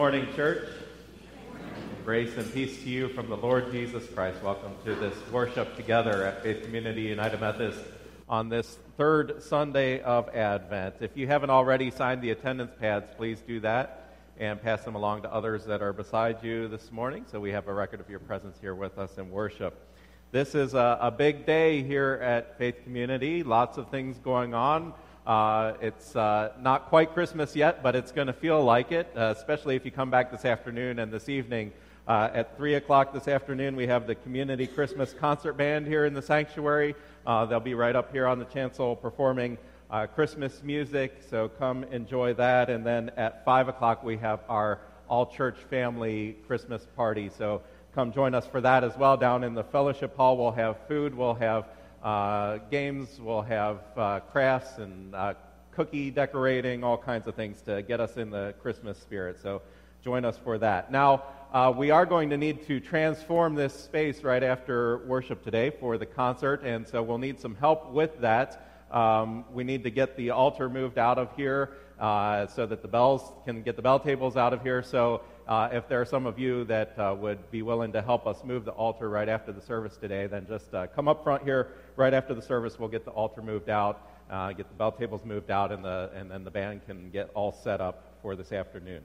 Morning, church. Grace and peace to you from the Lord Jesus Christ. Welcome to this worship together at Faith Community United Methodist on this third Sunday of Advent. If you haven't already signed the attendance pads, please do that and pass them along to others that are beside you this morning so we have a record of your presence here with us in worship. This is a, a big day here at Faith Community, lots of things going on. Uh, it's uh, not quite Christmas yet, but it's going to feel like it, uh, especially if you come back this afternoon and this evening. Uh, at 3 o'clock this afternoon, we have the Community Christmas Concert Band here in the sanctuary. Uh, they'll be right up here on the chancel performing uh, Christmas music, so come enjoy that. And then at 5 o'clock, we have our all church family Christmas party. So come join us for that as well. Down in the fellowship hall, we'll have food, we'll have uh, games, we'll have uh, crafts and uh, cookie decorating, all kinds of things to get us in the Christmas spirit. So join us for that. Now, uh, we are going to need to transform this space right after worship today for the concert, and so we'll need some help with that. Um, we need to get the altar moved out of here uh, so that the bells can get the bell tables out of here. So uh, if there are some of you that uh, would be willing to help us move the altar right after the service today, then just uh, come up front here right after the service. We'll get the altar moved out, uh, get the bell tables moved out, and, the, and then the band can get all set up for this afternoon.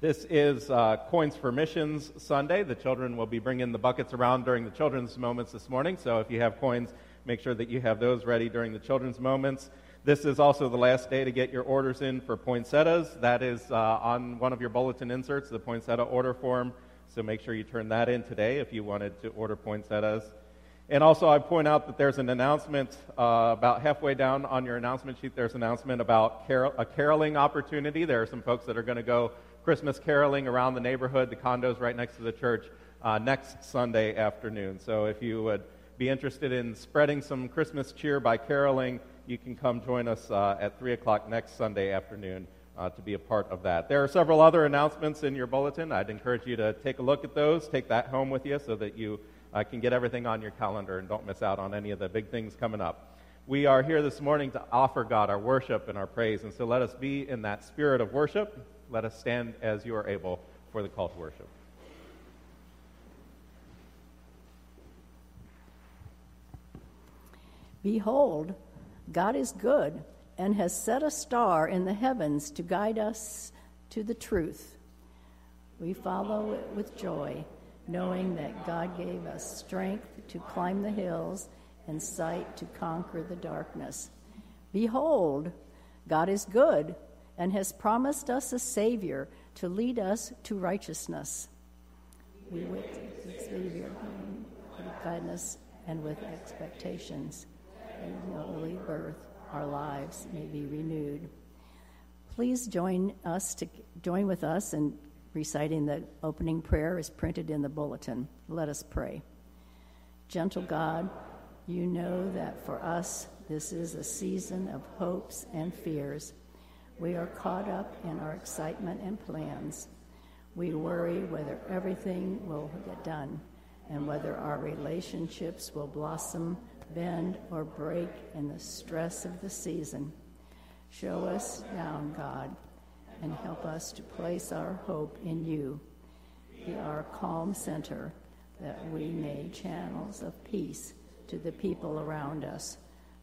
This is uh, Coins for Missions Sunday. The children will be bringing the buckets around during the children's moments this morning. So if you have coins, make sure that you have those ready during the children's moments. This is also the last day to get your orders in for poinsettias. That is uh, on one of your bulletin inserts, the poinsettia order form. So make sure you turn that in today if you wanted to order poinsettias. And also, I point out that there's an announcement uh, about halfway down on your announcement sheet. There's an announcement about a caroling opportunity. There are some folks that are going to go Christmas caroling around the neighborhood, the condos right next to the church, uh, next Sunday afternoon. So if you would be interested in spreading some Christmas cheer by caroling, you can come join us uh, at 3 o'clock next Sunday afternoon uh, to be a part of that. There are several other announcements in your bulletin. I'd encourage you to take a look at those, take that home with you so that you uh, can get everything on your calendar and don't miss out on any of the big things coming up. We are here this morning to offer God our worship and our praise, and so let us be in that spirit of worship let us stand as you are able for the call to worship. Behold, God is good and has set a star in the heavens to guide us to the truth. We follow it with joy, knowing that God gave us strength to climb the hills and sight to conquer the darkness. Behold, God is good and has promised us a Savior to lead us to righteousness. We wait for the Savior with kindness and with expectations. In early birth, our lives may be renewed. Please join us to join with us in reciting the opening prayer is printed in the bulletin. Let us pray. Gentle God, you know that for us this is a season of hopes and fears. We are caught up in our excitement and plans. We worry whether everything will get done and whether our relationships will blossom, bend, or break in the stress of the season. Show us down, God, and help us to place our hope in you. Be our calm center that we may channels of peace to the people around us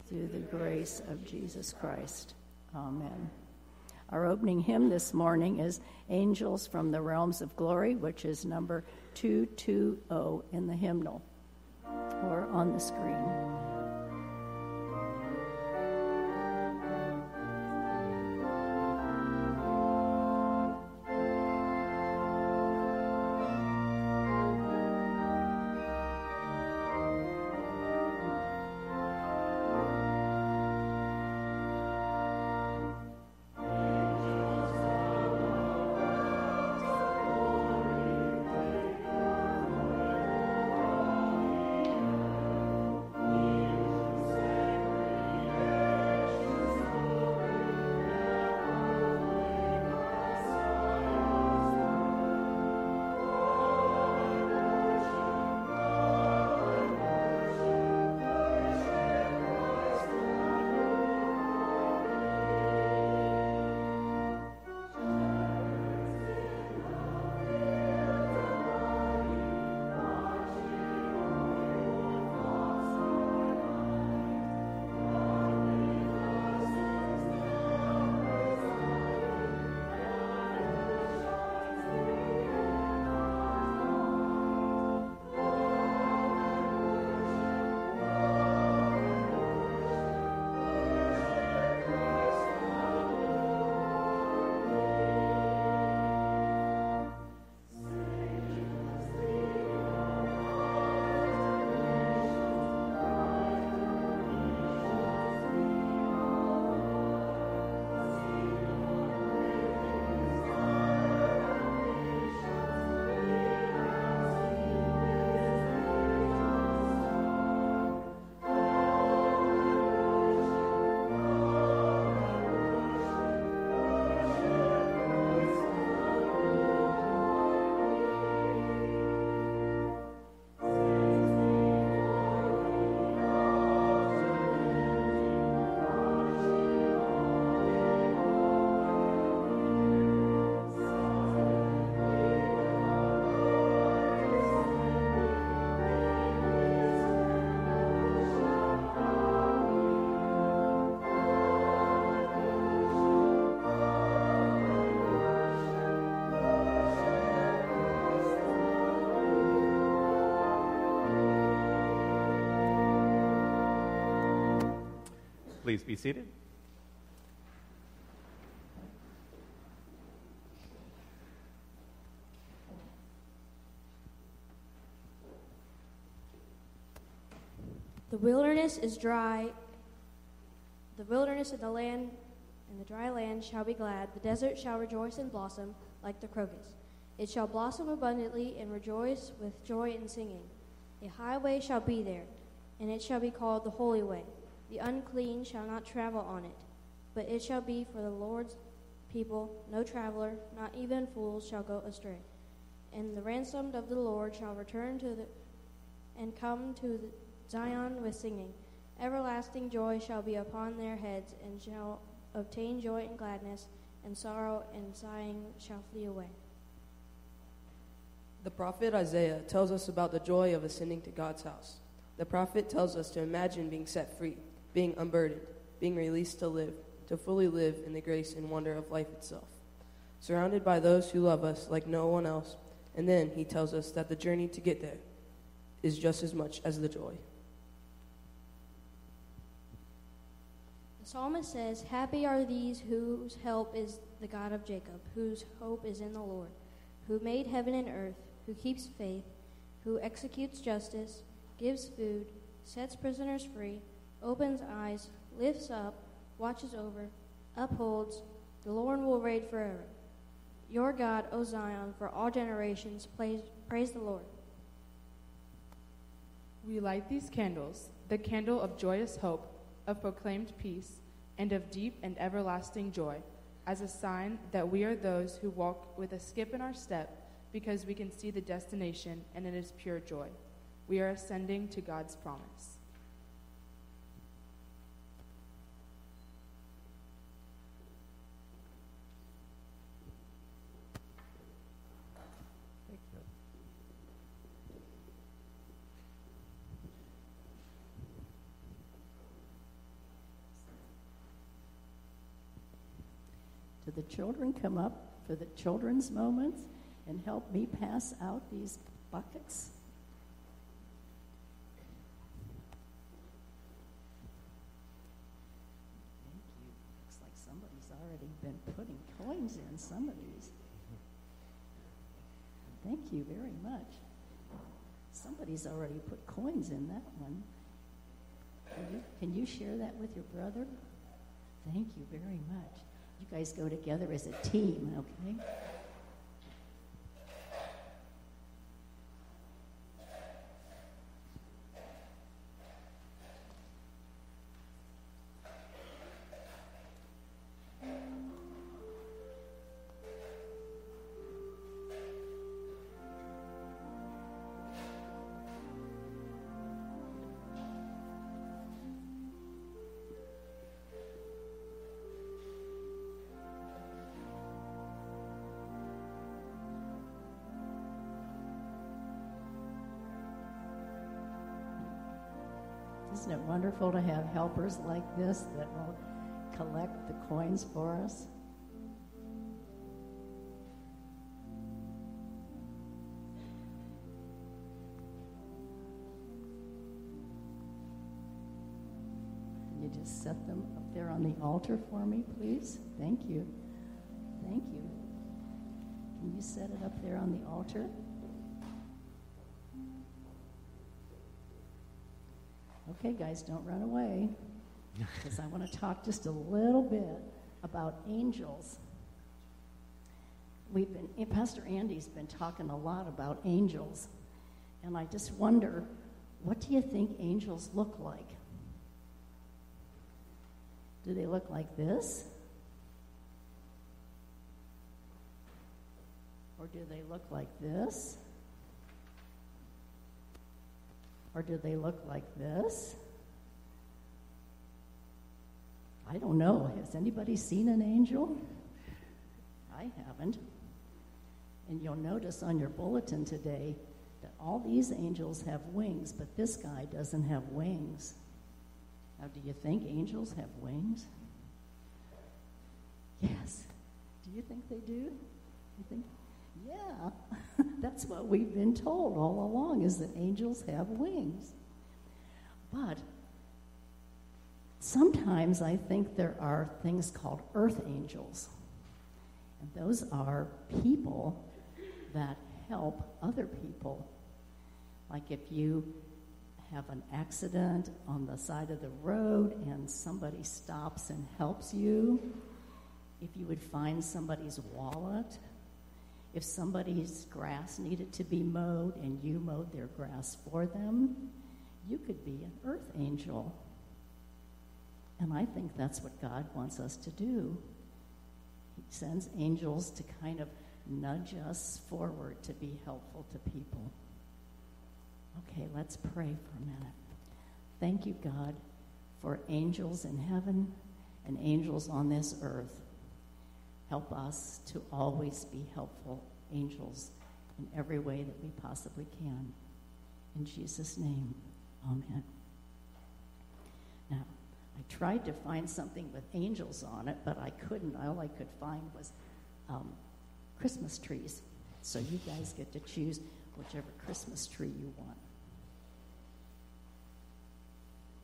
through the grace of Jesus Christ. Amen. Our opening hymn this morning is Angels from the Realms of Glory, which is number 220 in the hymnal or on the screen. Please be seated? The wilderness is dry. The wilderness and the land and the dry land shall be glad. The desert shall rejoice and blossom like the crocus. It shall blossom abundantly and rejoice with joy and singing. A highway shall be there, and it shall be called the Holy Way. The unclean shall not travel on it, but it shall be for the Lord's people. No traveler, not even fools, shall go astray. And the ransomed of the Lord shall return to the and come to Zion with singing. Everlasting joy shall be upon their heads, and shall obtain joy and gladness, and sorrow and sighing shall flee away. The prophet Isaiah tells us about the joy of ascending to God's house. The prophet tells us to imagine being set free, being unburdened, being released to live, to fully live in the grace and wonder of life itself. Surrounded by those who love us like no one else, and then he tells us that the journey to get there is just as much as the joy. The psalmist says, Happy are these whose help is the God of Jacob, whose hope is in the Lord, who made heaven and earth, who keeps faith, who executes justice, gives food, sets prisoners free, opens eyes, lifts up, watches over, upholds. The Lord will reign forever. Your God, O Zion, for all generations, praise, praise the Lord. We light these candles, the candle of joyous hope, of proclaimed peace, and of deep and everlasting joy, as a sign that we are those who walk with a skip in our step because we can see the destination and it is pure joy. We are ascending to God's promise. Do the children come up for the children's moments and help me pass out these buckets? Thank you. Looks like somebody's already been putting coins in some of these. Thank you very much. Somebody's already put coins in that one. Can you, can you share that with your brother? Thank you very much. You guys go together as a team, okay? Wonderful to have helpers like this that will collect the coins for us? Can you just set them up there on the altar for me, please? Thank you. Thank you. Can you set it up there on the altar? Okay, guys, don't run away because I want to talk just a little bit about angels. We've been, eh, Pastor Andy's been talking a lot about angels, and I just wonder what do you think angels look like? Do they look like this? Or do they look like this? Or do they look like this? I don't know. Has anybody seen an angel? I haven't. And you'll notice on your bulletin today that all these angels have wings, but this guy doesn't have wings. Now, do you think angels have wings? Yes. Do you think they do? You think? Yeah. That's what we've been told all along is that angels have wings. But Sometimes I think there are things called earth angels. And those are people that help other people. Like if you have an accident on the side of the road and somebody stops and helps you, if you would find somebody's wallet, if somebody's grass needed to be mowed and you mowed their grass for them, you could be an earth angel. And I think that's what God wants us to do. He sends angels to kind of nudge us forward to be helpful to people. Okay, let's pray for a minute. Thank you, God, for angels in heaven and angels on this earth. Help us to always be helpful angels in every way that we possibly can. In Jesus' name, amen. Now, I tried to find something with angels on it, but I couldn't. All I could find was um, Christmas trees. So you guys get to choose whichever Christmas tree you want.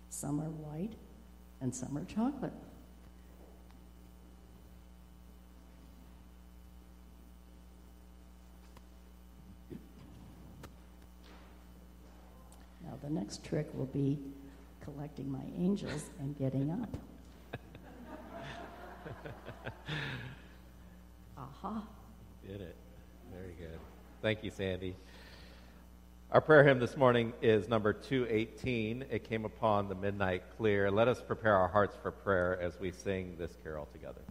Some are white and some are chocolate. Now, the next trick will be collecting my angels and getting up. Aha. Did it. Very good. Thank you, Sandy. Our prayer hymn this morning is number 218. It came upon the midnight clear. Let us prepare our hearts for prayer as we sing this carol together.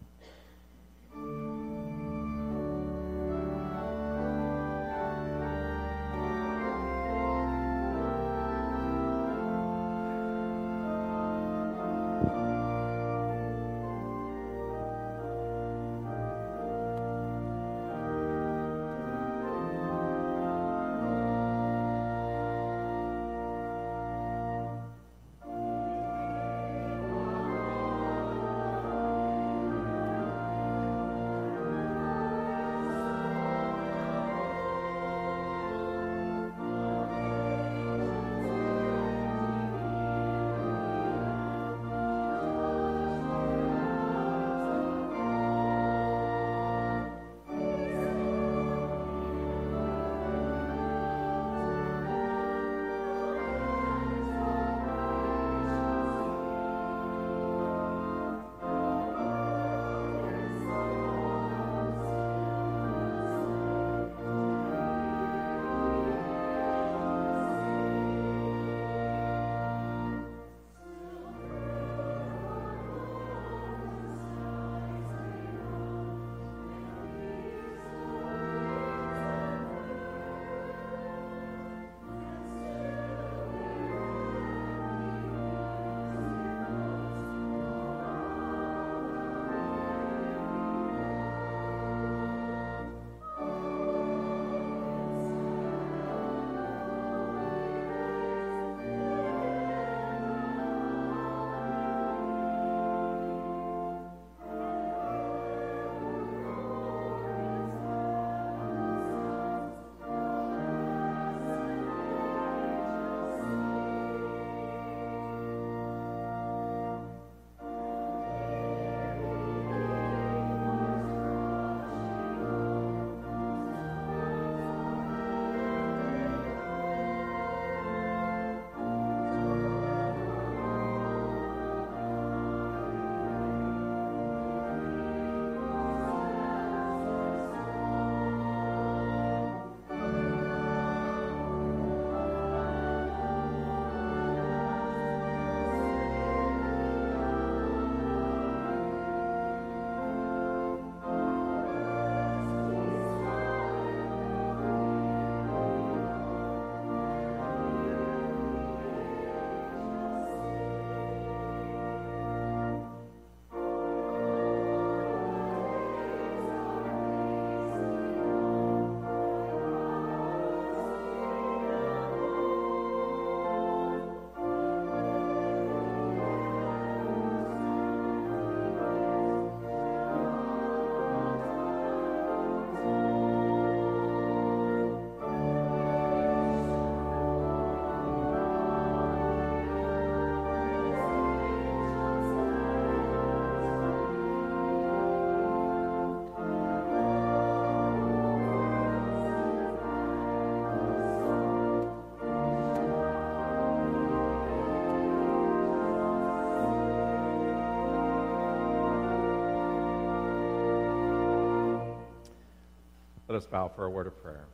Let us bow for a word of prayer.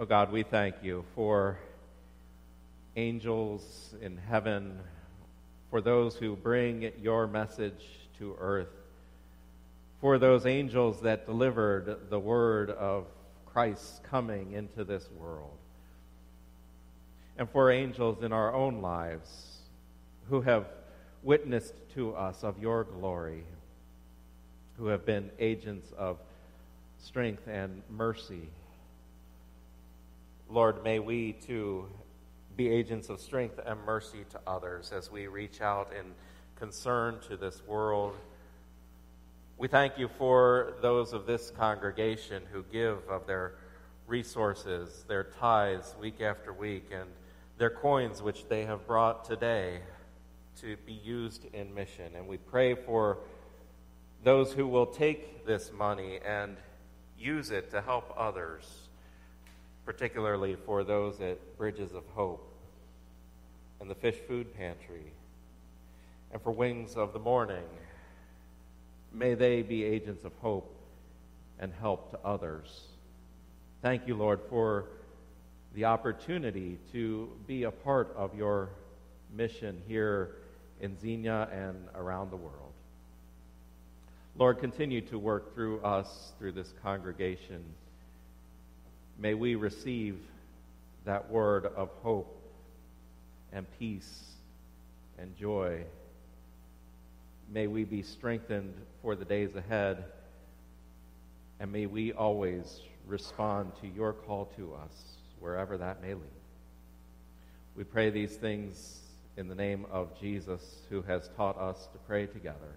Oh God, we thank you for angels in heaven, for those who bring your message to earth, for those angels that delivered the word of Christ's coming into this world, and for angels in our own lives who have witnessed to us of your glory, who have been agents of strength and mercy. Lord, may we too be agents of strength and mercy to others as we reach out in concern to this world. We thank you for those of this congregation who give of their resources, their tithes week after week, and their coins which they have brought today to be used in mission. And we pray for those who will take this money and use it to help others, particularly for those at Bridges of Hope and the Fish Food Pantry and for Wings of the Morning. May they be agents of hope and help to others. Thank you, Lord, for the opportunity to be a part of your mission here in Xenia and around the world. Lord, continue to work through us, through this congregation. May we receive that word of hope and peace and joy. May we be strengthened for the days ahead, and may we always respond to your call to us, wherever that may lead. We pray these things in the name of Jesus, who has taught us to pray together.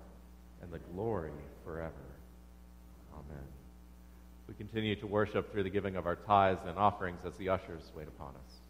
and the glory forever. Amen. We continue to worship through the giving of our tithes and offerings as the ushers wait upon us.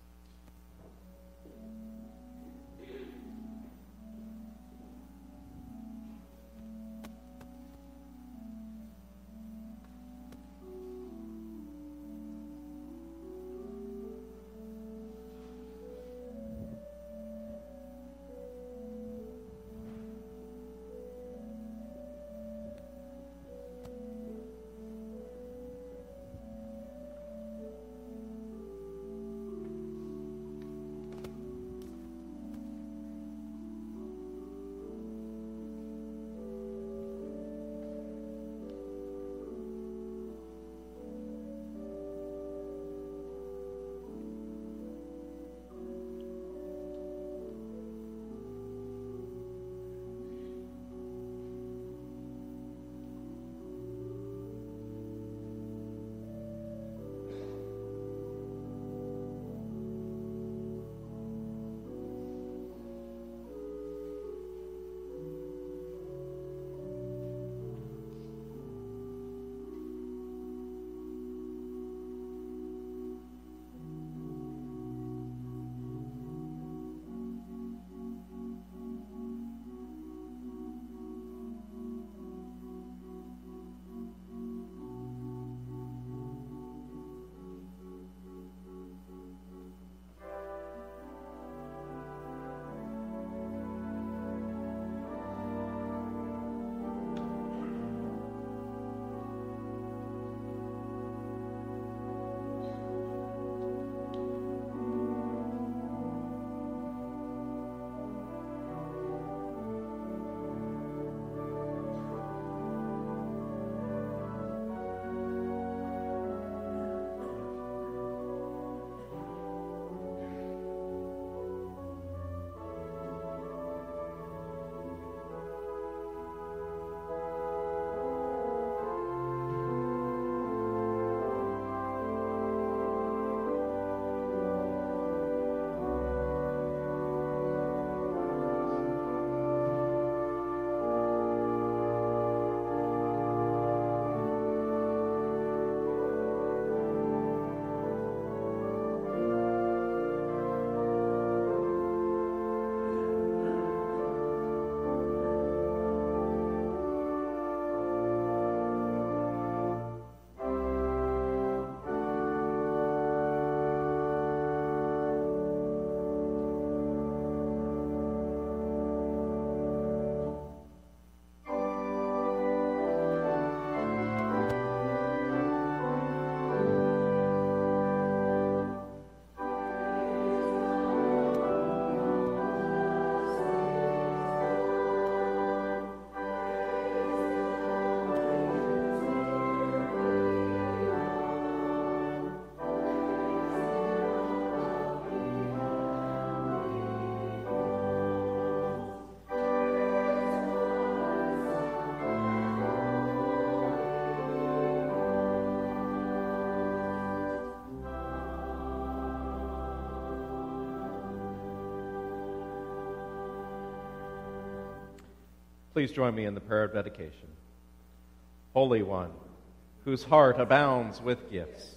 Please join me in the prayer of dedication. Holy One, whose heart abounds with gifts,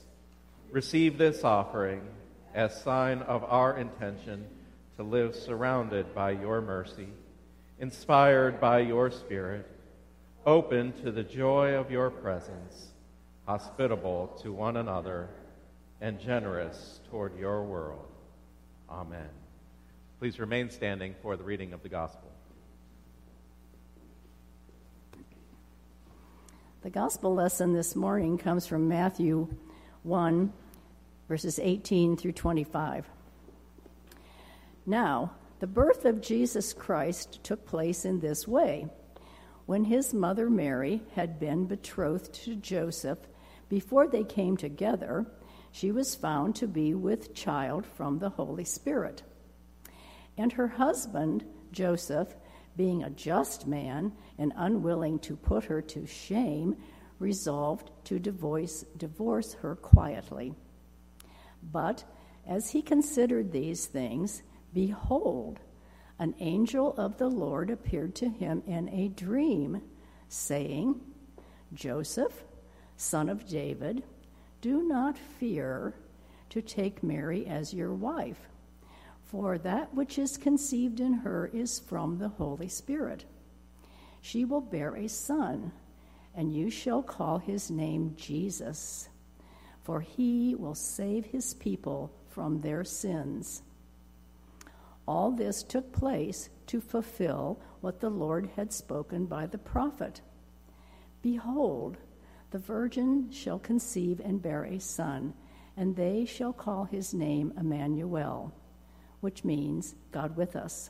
receive this offering as sign of our intention to live surrounded by your mercy, inspired by your Spirit, open to the joy of your presence, hospitable to one another, and generous toward your world. Amen. Please remain standing for the reading of the gospel. The gospel lesson this morning comes from Matthew 1, verses 18 through 25. Now, the birth of Jesus Christ took place in this way. When his mother Mary had been betrothed to Joseph, before they came together, she was found to be with child from the Holy Spirit. And her husband, Joseph, being a just man and unwilling to put her to shame, resolved to divorce, divorce her quietly. But as he considered these things, behold, an angel of the Lord appeared to him in a dream, saying, Joseph, son of David, do not fear to take Mary as your wife for that which is conceived in her is from the Holy Spirit. She will bear a son, and you shall call his name Jesus, for he will save his people from their sins. All this took place to fulfill what the Lord had spoken by the prophet Behold, the virgin shall conceive and bear a son, and they shall call his name Emmanuel which means God with us.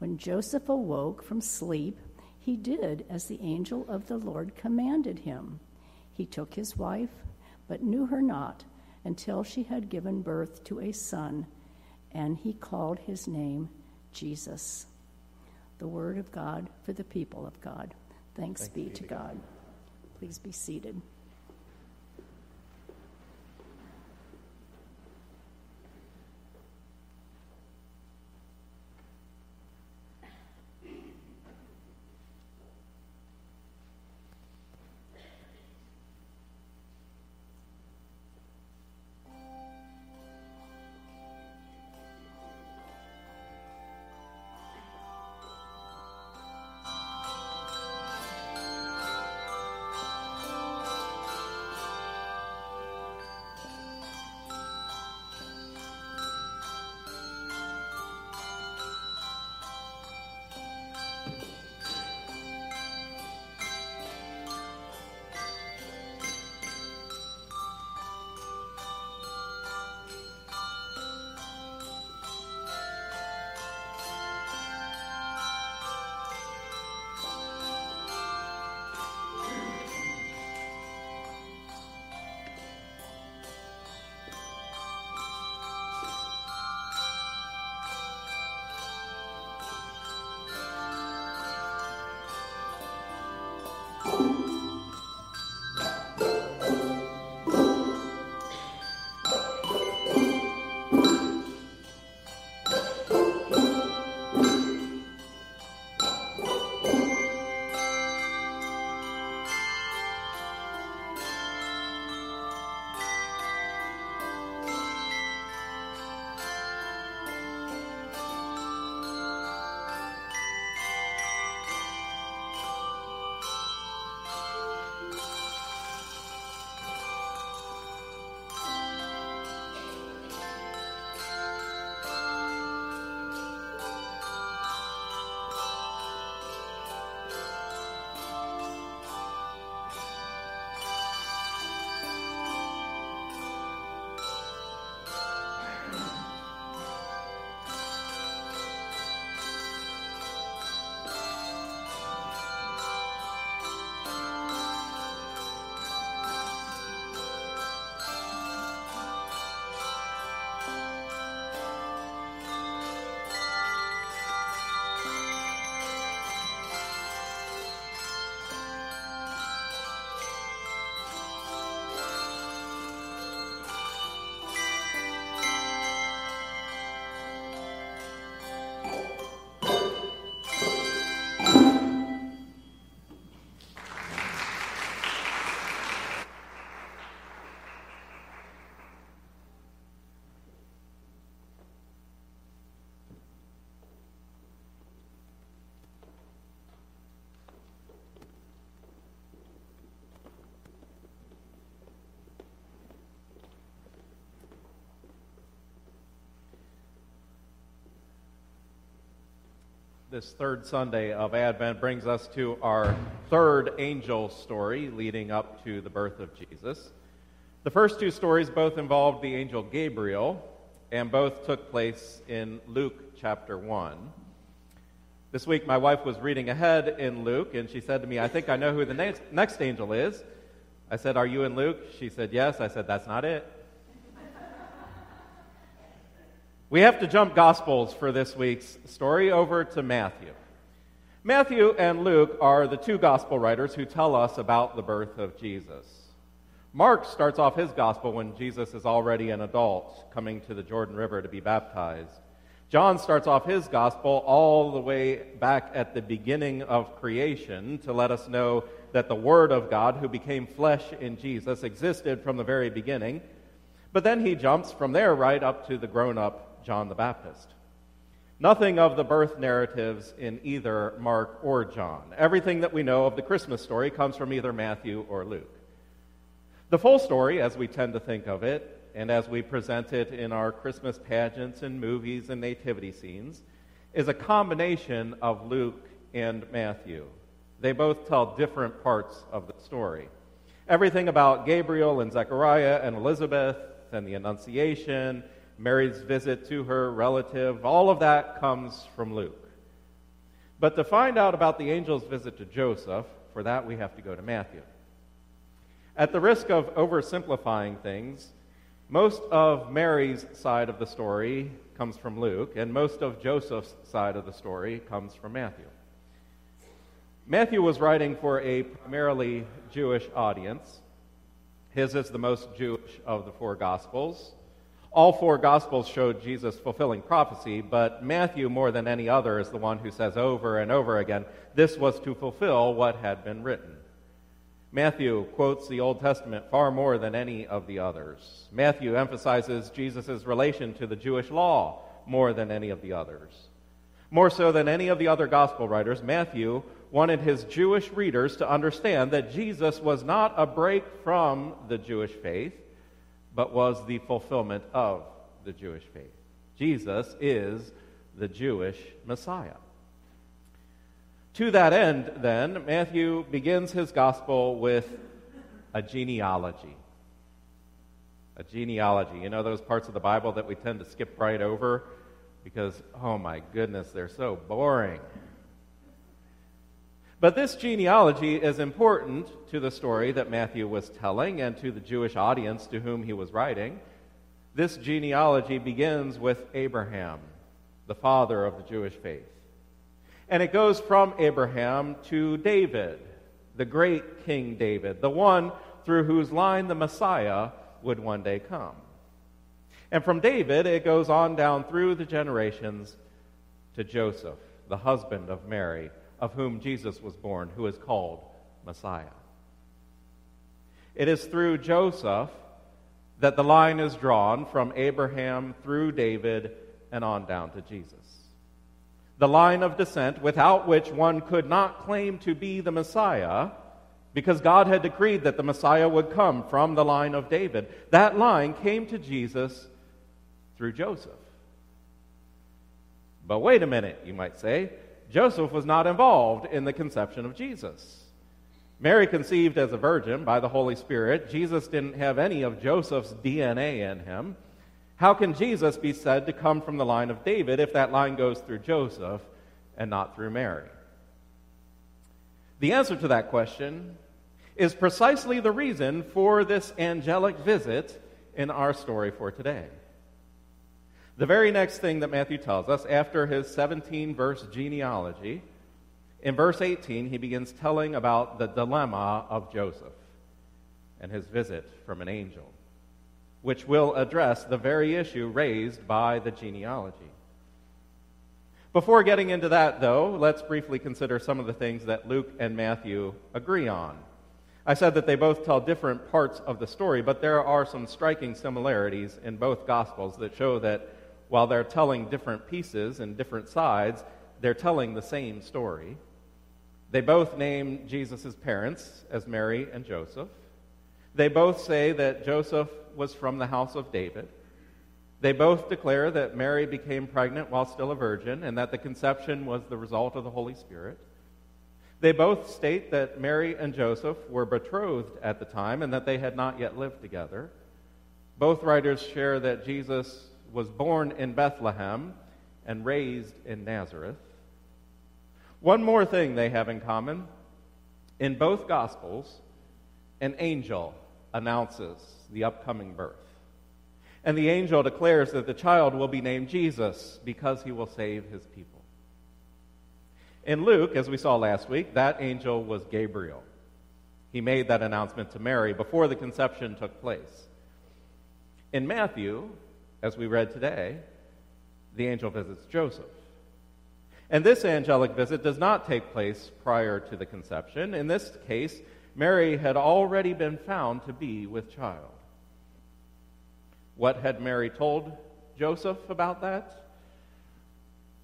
When Joseph awoke from sleep, he did as the angel of the Lord commanded him. He took his wife, but knew her not until she had given birth to a son, and he called his name Jesus. The word of God for the people of God. Thanks, be, be to God. God. Please be seated. This third Sunday of Advent brings us to our third angel story leading up to the birth of Jesus. The first two stories both involved the angel Gabriel, and both took place in Luke chapter 1. This week, my wife was reading ahead in Luke, and she said to me, I think I know who the next, next angel is. I said, Are you in Luke? She said, Yes. I said, That's not it. We have to jump Gospels for this week's story over to Matthew. Matthew and Luke are the two Gospel writers who tell us about the birth of Jesus. Mark starts off his Gospel when Jesus is already an adult, coming to the Jordan River to be baptized. John starts off his Gospel all the way back at the beginning of creation to let us know that the Word of God, who became flesh in Jesus, existed from the very beginning. But then he jumps from there right up to the grown up John the Baptist. Nothing of the birth narratives in either Mark or John. Everything that we know of the Christmas story comes from either Matthew or Luke. The full story, as we tend to think of it, and as we present it in our Christmas pageants and movies and nativity scenes, is a combination of Luke and Matthew. They both tell different parts of the story. Everything about Gabriel and Zechariah and Elizabeth and the Annunciation Mary's visit to her relative, all of that comes from Luke. But to find out about the angel's visit to Joseph, for that we have to go to Matthew. At the risk of oversimplifying things, most of Mary's side of the story comes from Luke, and most of Joseph's side of the story comes from Matthew. Matthew was writing for a primarily Jewish audience. His is the most Jewish of the four Gospels. All four Gospels showed Jesus fulfilling prophecy, but Matthew, more than any other, is the one who says over and over again, this was to fulfill what had been written. Matthew quotes the Old Testament far more than any of the others. Matthew emphasizes Jesus' relation to the Jewish law more than any of the others. More so than any of the other gospel writers, Matthew wanted his Jewish readers to understand that Jesus was not a break from the Jewish faith, but was the fulfillment of the Jewish faith. Jesus is the Jewish Messiah. To that end, then, Matthew begins his gospel with a genealogy. A genealogy. You know those parts of the Bible that we tend to skip right over because, oh my goodness, they're so boring. But this genealogy is important to the story that Matthew was telling and to the Jewish audience to whom he was writing. This genealogy begins with Abraham, the father of the Jewish faith. And it goes from Abraham to David, the great King David, the one through whose line the Messiah would one day come. And from David, it goes on down through the generations to Joseph, the husband of Mary of whom Jesus was born, who is called Messiah. It is through Joseph that the line is drawn from Abraham through David and on down to Jesus. The line of descent without which one could not claim to be the Messiah because God had decreed that the Messiah would come from the line of David. That line came to Jesus through Joseph. But wait a minute, you might say. Joseph was not involved in the conception of Jesus. Mary conceived as a virgin by the Holy Spirit. Jesus didn't have any of Joseph's DNA in him. How can Jesus be said to come from the line of David if that line goes through Joseph and not through Mary? The answer to that question is precisely the reason for this angelic visit in our story for today. The very next thing that Matthew tells us, after his 17 verse genealogy, in verse 18, he begins telling about the dilemma of Joseph and his visit from an angel, which will address the very issue raised by the genealogy. Before getting into that, though, let's briefly consider some of the things that Luke and Matthew agree on. I said that they both tell different parts of the story, but there are some striking similarities in both Gospels that show that while they're telling different pieces and different sides, they're telling the same story. They both name Jesus' parents as Mary and Joseph. They both say that Joseph was from the house of David. They both declare that Mary became pregnant while still a virgin and that the conception was the result of the Holy Spirit. They both state that Mary and Joseph were betrothed at the time and that they had not yet lived together. Both writers share that Jesus was born in Bethlehem and raised in Nazareth. One more thing they have in common in both Gospels, an angel announces the upcoming birth. And the angel declares that the child will be named Jesus because he will save his people. In Luke, as we saw last week, that angel was Gabriel. He made that announcement to Mary before the conception took place. In Matthew, as we read today, the angel visits Joseph. And this angelic visit does not take place prior to the conception. In this case, Mary had already been found to be with child. What had Mary told Joseph about that?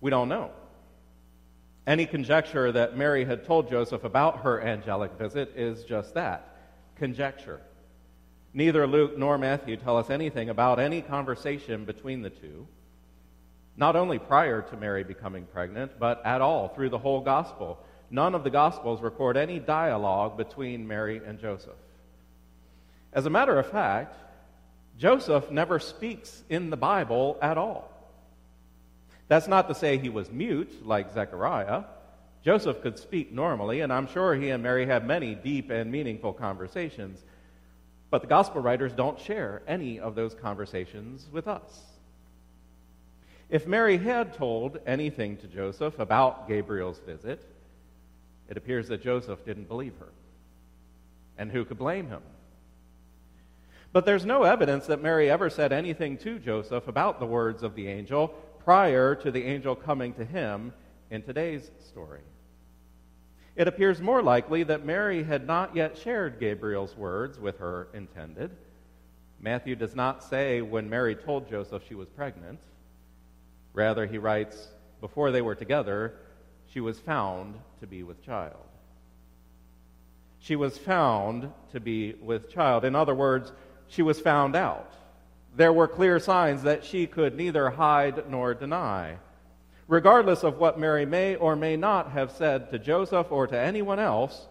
We don't know. Any conjecture that Mary had told Joseph about her angelic visit is just that conjecture. Neither Luke nor Matthew tell us anything about any conversation between the two, not only prior to Mary becoming pregnant, but at all through the whole gospel. None of the gospels record any dialogue between Mary and Joseph. As a matter of fact, Joseph never speaks in the Bible at all. That's not to say he was mute like Zechariah. Joseph could speak normally, and I'm sure he and Mary had many deep and meaningful conversations. But the gospel writers don't share any of those conversations with us. If Mary had told anything to Joseph about Gabriel's visit, it appears that Joseph didn't believe her. And who could blame him? But there's no evidence that Mary ever said anything to Joseph about the words of the angel prior to the angel coming to him in today's story. It appears more likely that Mary had not yet shared Gabriel's words with her intended. Matthew does not say when Mary told Joseph she was pregnant. Rather, he writes, before they were together, she was found to be with child. She was found to be with child. In other words, she was found out. There were clear signs that she could neither hide nor deny. Regardless of what Mary may or may not have said to Joseph or to anyone else,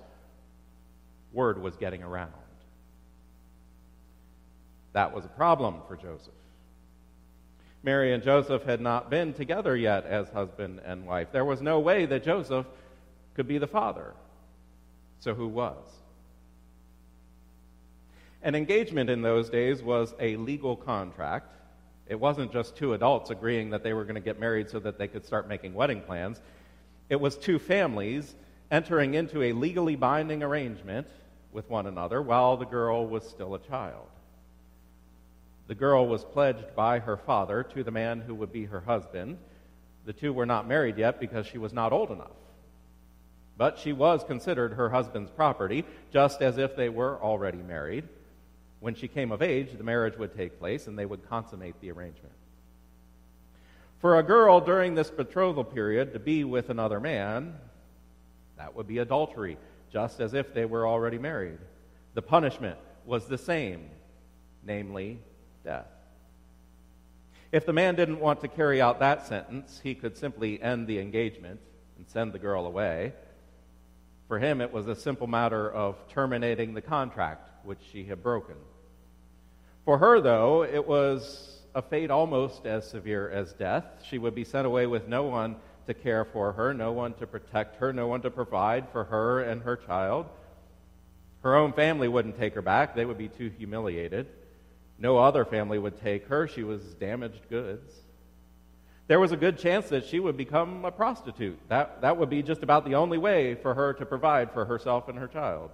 word was getting around. That was a problem for Joseph. Mary and Joseph had not been together yet as husband and wife. There was no way that Joseph could be the father. So who was? An engagement in those days was a legal contract it wasn't just two adults agreeing that they were going to get married so that they could start making wedding plans. It was two families entering into a legally binding arrangement with one another while the girl was still a child. The girl was pledged by her father to the man who would be her husband. The two were not married yet because she was not old enough. But she was considered her husband's property, just as if they were already married. When she came of age, the marriage would take place and they would consummate the arrangement. For a girl during this betrothal period to be with another man, that would be adultery, just as if they were already married. The punishment was the same, namely death. If the man didn't want to carry out that sentence, he could simply end the engagement and send the girl away. For him, it was a simple matter of terminating the contract which she had broken. For her, though, it was a fate almost as severe as death. She would be sent away with no one to care for her, no one to protect her, no one to provide for her and her child. Her own family wouldn't take her back, they would be too humiliated. No other family would take her. She was damaged goods. There was a good chance that she would become a prostitute. That, that would be just about the only way for her to provide for herself and her child.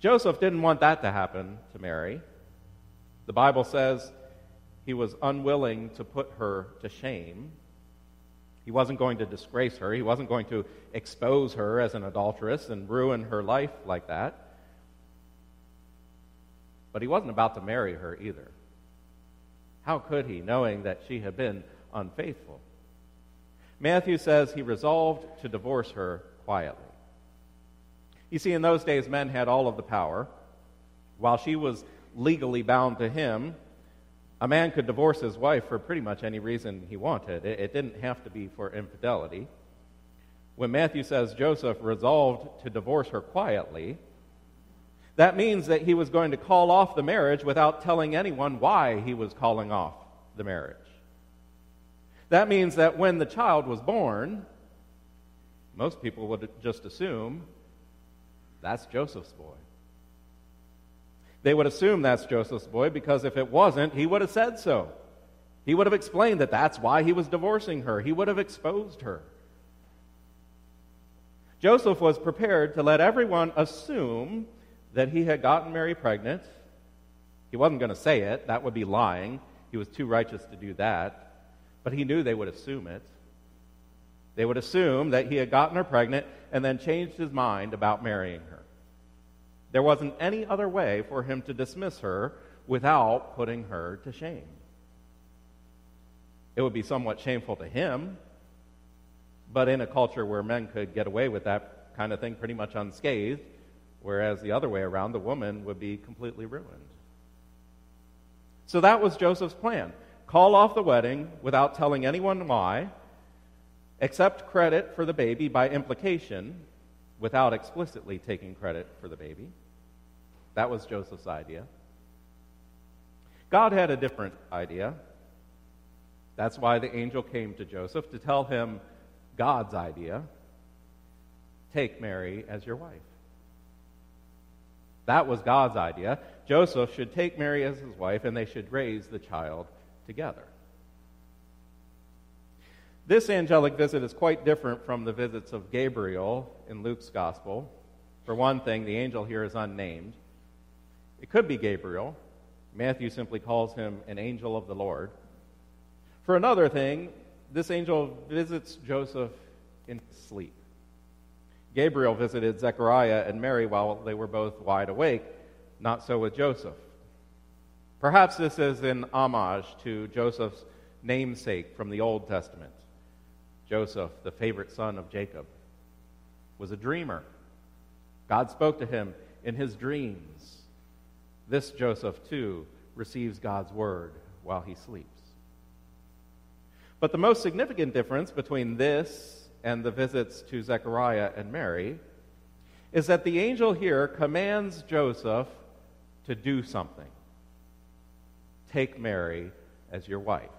Joseph didn't want that to happen to Mary. The Bible says he was unwilling to put her to shame. He wasn't going to disgrace her. He wasn't going to expose her as an adulteress and ruin her life like that. But he wasn't about to marry her either. How could he, knowing that she had been unfaithful? Matthew says he resolved to divorce her quietly. You see, in those days, men had all of the power. While she was legally bound to him, A man could divorce his wife for pretty much any reason he wanted, it, it didn't have to be for infidelity. When Matthew says Joseph resolved to divorce her quietly, that means that he was going to call off the marriage without telling anyone why he was calling off the marriage. That means that when the child was born, most people would just assume that's Joseph's boy. They would assume that's Joseph's boy because if it wasn't, he would have said so. He would have explained that that's why he was divorcing her. He would have exposed her. Joseph was prepared to let everyone assume that he had gotten Mary pregnant. He wasn't going to say it, that would be lying. He was too righteous to do that. But he knew they would assume it. They would assume that he had gotten her pregnant and then changed his mind about marrying her. There wasn't any other way for him to dismiss her without putting her to shame. It would be somewhat shameful to him, but in a culture where men could get away with that kind of thing pretty much unscathed, whereas the other way around, the woman would be completely ruined. So that was Joseph's plan call off the wedding without telling anyone why, accept credit for the baby by implication without explicitly taking credit for the baby. That was Joseph's idea. God had a different idea. That's why the angel came to Joseph to tell him God's idea take Mary as your wife. That was God's idea. Joseph should take Mary as his wife, and they should raise the child together. This angelic visit is quite different from the visits of Gabriel in Luke's gospel. For one thing, the angel here is unnamed. It could be Gabriel. Matthew simply calls him an angel of the Lord. For another thing, this angel visits Joseph in sleep. Gabriel visited Zechariah and Mary while they were both wide awake, not so with Joseph. Perhaps this is in homage to Joseph's namesake from the Old Testament. Joseph, the favorite son of Jacob, was a dreamer. God spoke to him in his dreams. This Joseph, too, receives God's word while he sleeps. But the most significant difference between this and the visits to Zechariah and Mary is that the angel here commands Joseph to do something. Take Mary as your wife.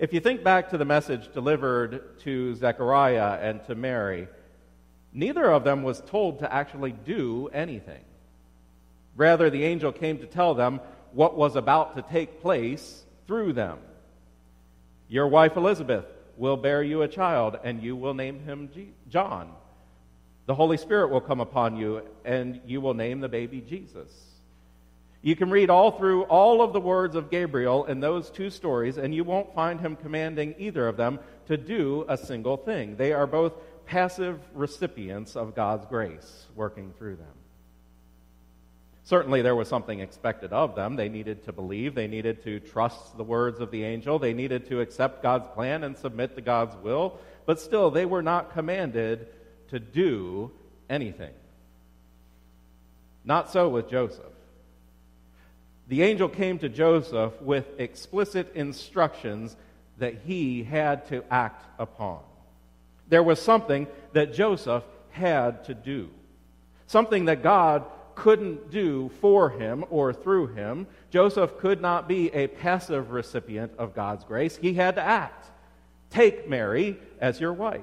If you think back to the message delivered to Zechariah and to Mary, neither of them was told to actually do anything. Rather, the angel came to tell them what was about to take place through them. Your wife Elizabeth will bear you a child, and you will name him John. The Holy Spirit will come upon you, and you will name the baby Jesus. You can read all through all of the words of Gabriel in those two stories, and you won't find him commanding either of them to do a single thing. They are both passive recipients of God's grace working through them. Certainly, there was something expected of them. They needed to believe, they needed to trust the words of the angel, they needed to accept God's plan and submit to God's will, but still, they were not commanded to do anything. Not so with Joseph. The angel came to Joseph with explicit instructions that he had to act upon. There was something that Joseph had to do, something that God couldn't do for him or through him. Joseph could not be a passive recipient of God's grace. He had to act. Take Mary as your wife.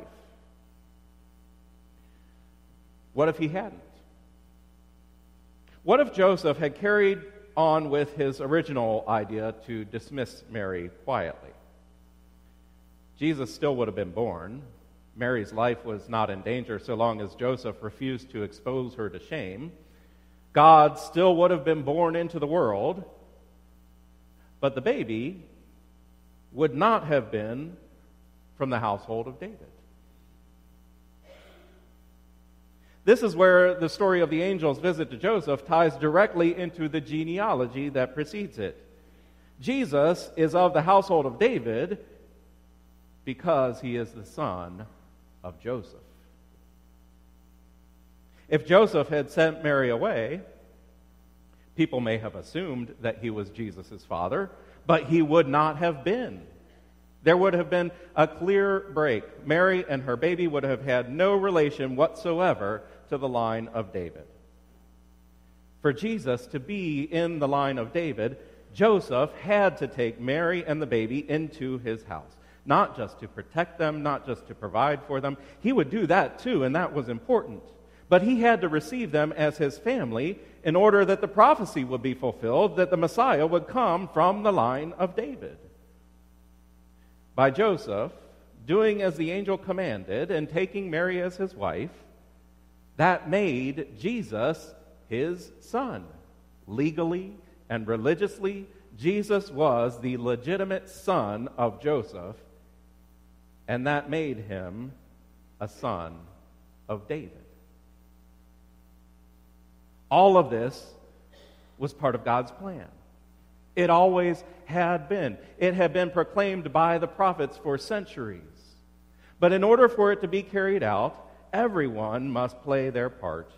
What if he hadn't? What if Joseph had carried on with his original idea to dismiss Mary quietly? Jesus still would have been born. Mary's life was not in danger so long as Joseph refused to expose her to shame. God still would have been born into the world, but the baby would not have been from the household of David. This is where the story of the angel's visit to Joseph ties directly into the genealogy that precedes it. Jesus is of the household of David because he is the son of Joseph. If Joseph had sent Mary away, People may have assumed that he was Jesus' father, but he would not have been. There would have been a clear break. Mary and her baby would have had no relation whatsoever to the line of David. For Jesus to be in the line of David, Joseph had to take Mary and the baby into his house. Not just to protect them, not just to provide for them. He would do that too, and that was important. But he had to receive them as his family in order that the prophecy would be fulfilled that the Messiah would come from the line of David. By Joseph doing as the angel commanded and taking Mary as his wife, that made Jesus his son. Legally and religiously, Jesus was the legitimate son of Joseph, and that made him a son of David. All of this was part of God's plan. It always had been. It had been proclaimed by the prophets for centuries. But in order for it to be carried out, everyone must play their part,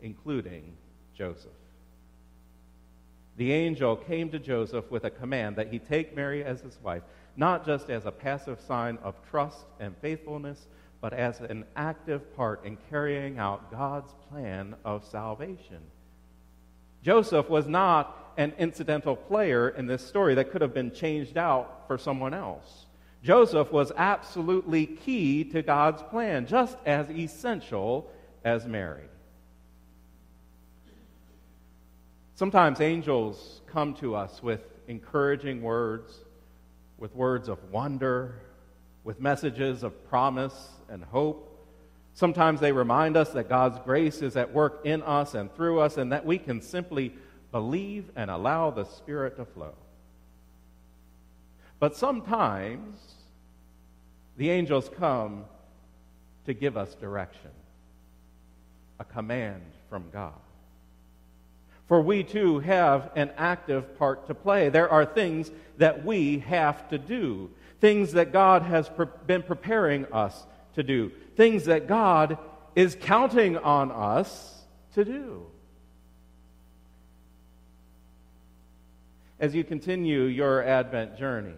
including Joseph. The angel came to Joseph with a command that he take Mary as his wife, not just as a passive sign of trust and faithfulness, but as an active part in carrying out God's plan of salvation. Joseph was not an incidental player in this story that could have been changed out for someone else. Joseph was absolutely key to God's plan, just as essential as Mary. Sometimes angels come to us with encouraging words, with words of wonder, with messages of promise and hope. Sometimes they remind us that God's grace is at work in us and through us, and that we can simply believe and allow the Spirit to flow. But sometimes the angels come to give us direction, a command from God. For we too have an active part to play. There are things that we have to do, things that God has pre- been preparing us to do, things that God is counting on us to do. As you continue your Advent journey,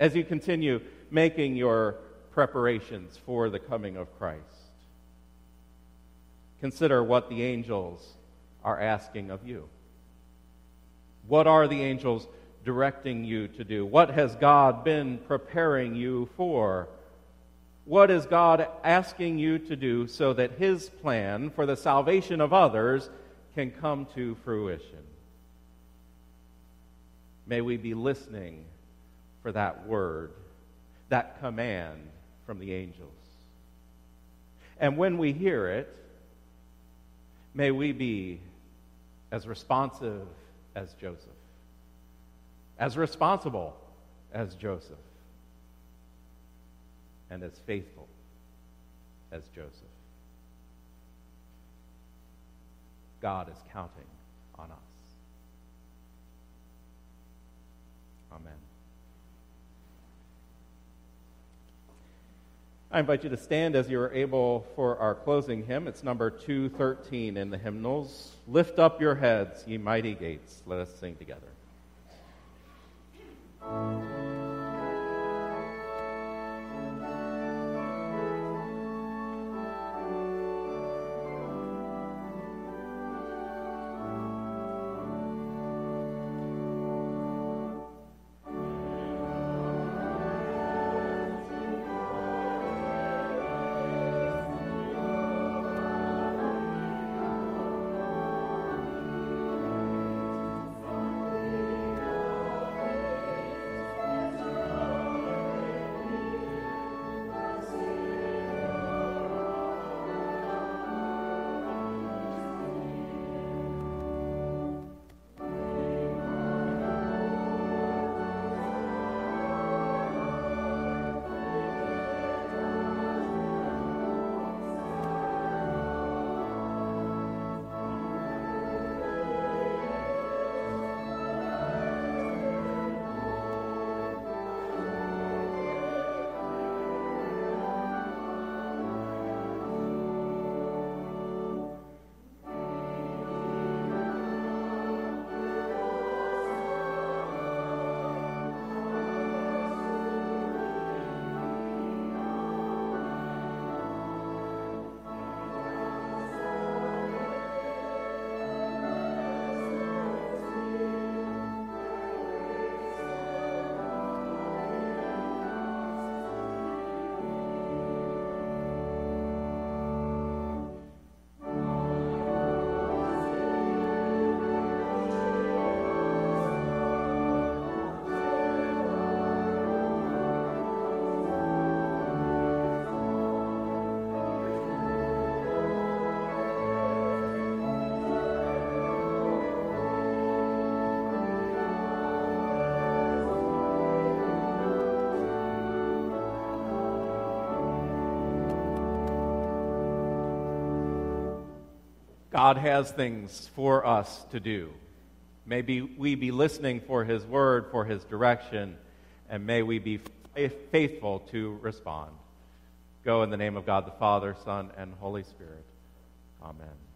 as you continue making your preparations for the coming of Christ, consider what the angels are asking of you. What are the angels directing you to do? What has God been preparing you for? What is God asking you to do so that His plan for the salvation of others can come to fruition? May we be listening for that word, that command from the angels. And when we hear it, may we be as responsive as Joseph, as responsible as Joseph, and as faithful as Joseph. God is counting on us. Amen. I invite you to stand as you are able for our closing hymn. It's number 213 in the hymnals. Lift up your heads, ye mighty gates. Let us sing together. God has things for us to do. May we be listening for His word, for His direction, and may we be faithful to respond. Go in the name of God the Father, Son, and Holy Spirit. Amen.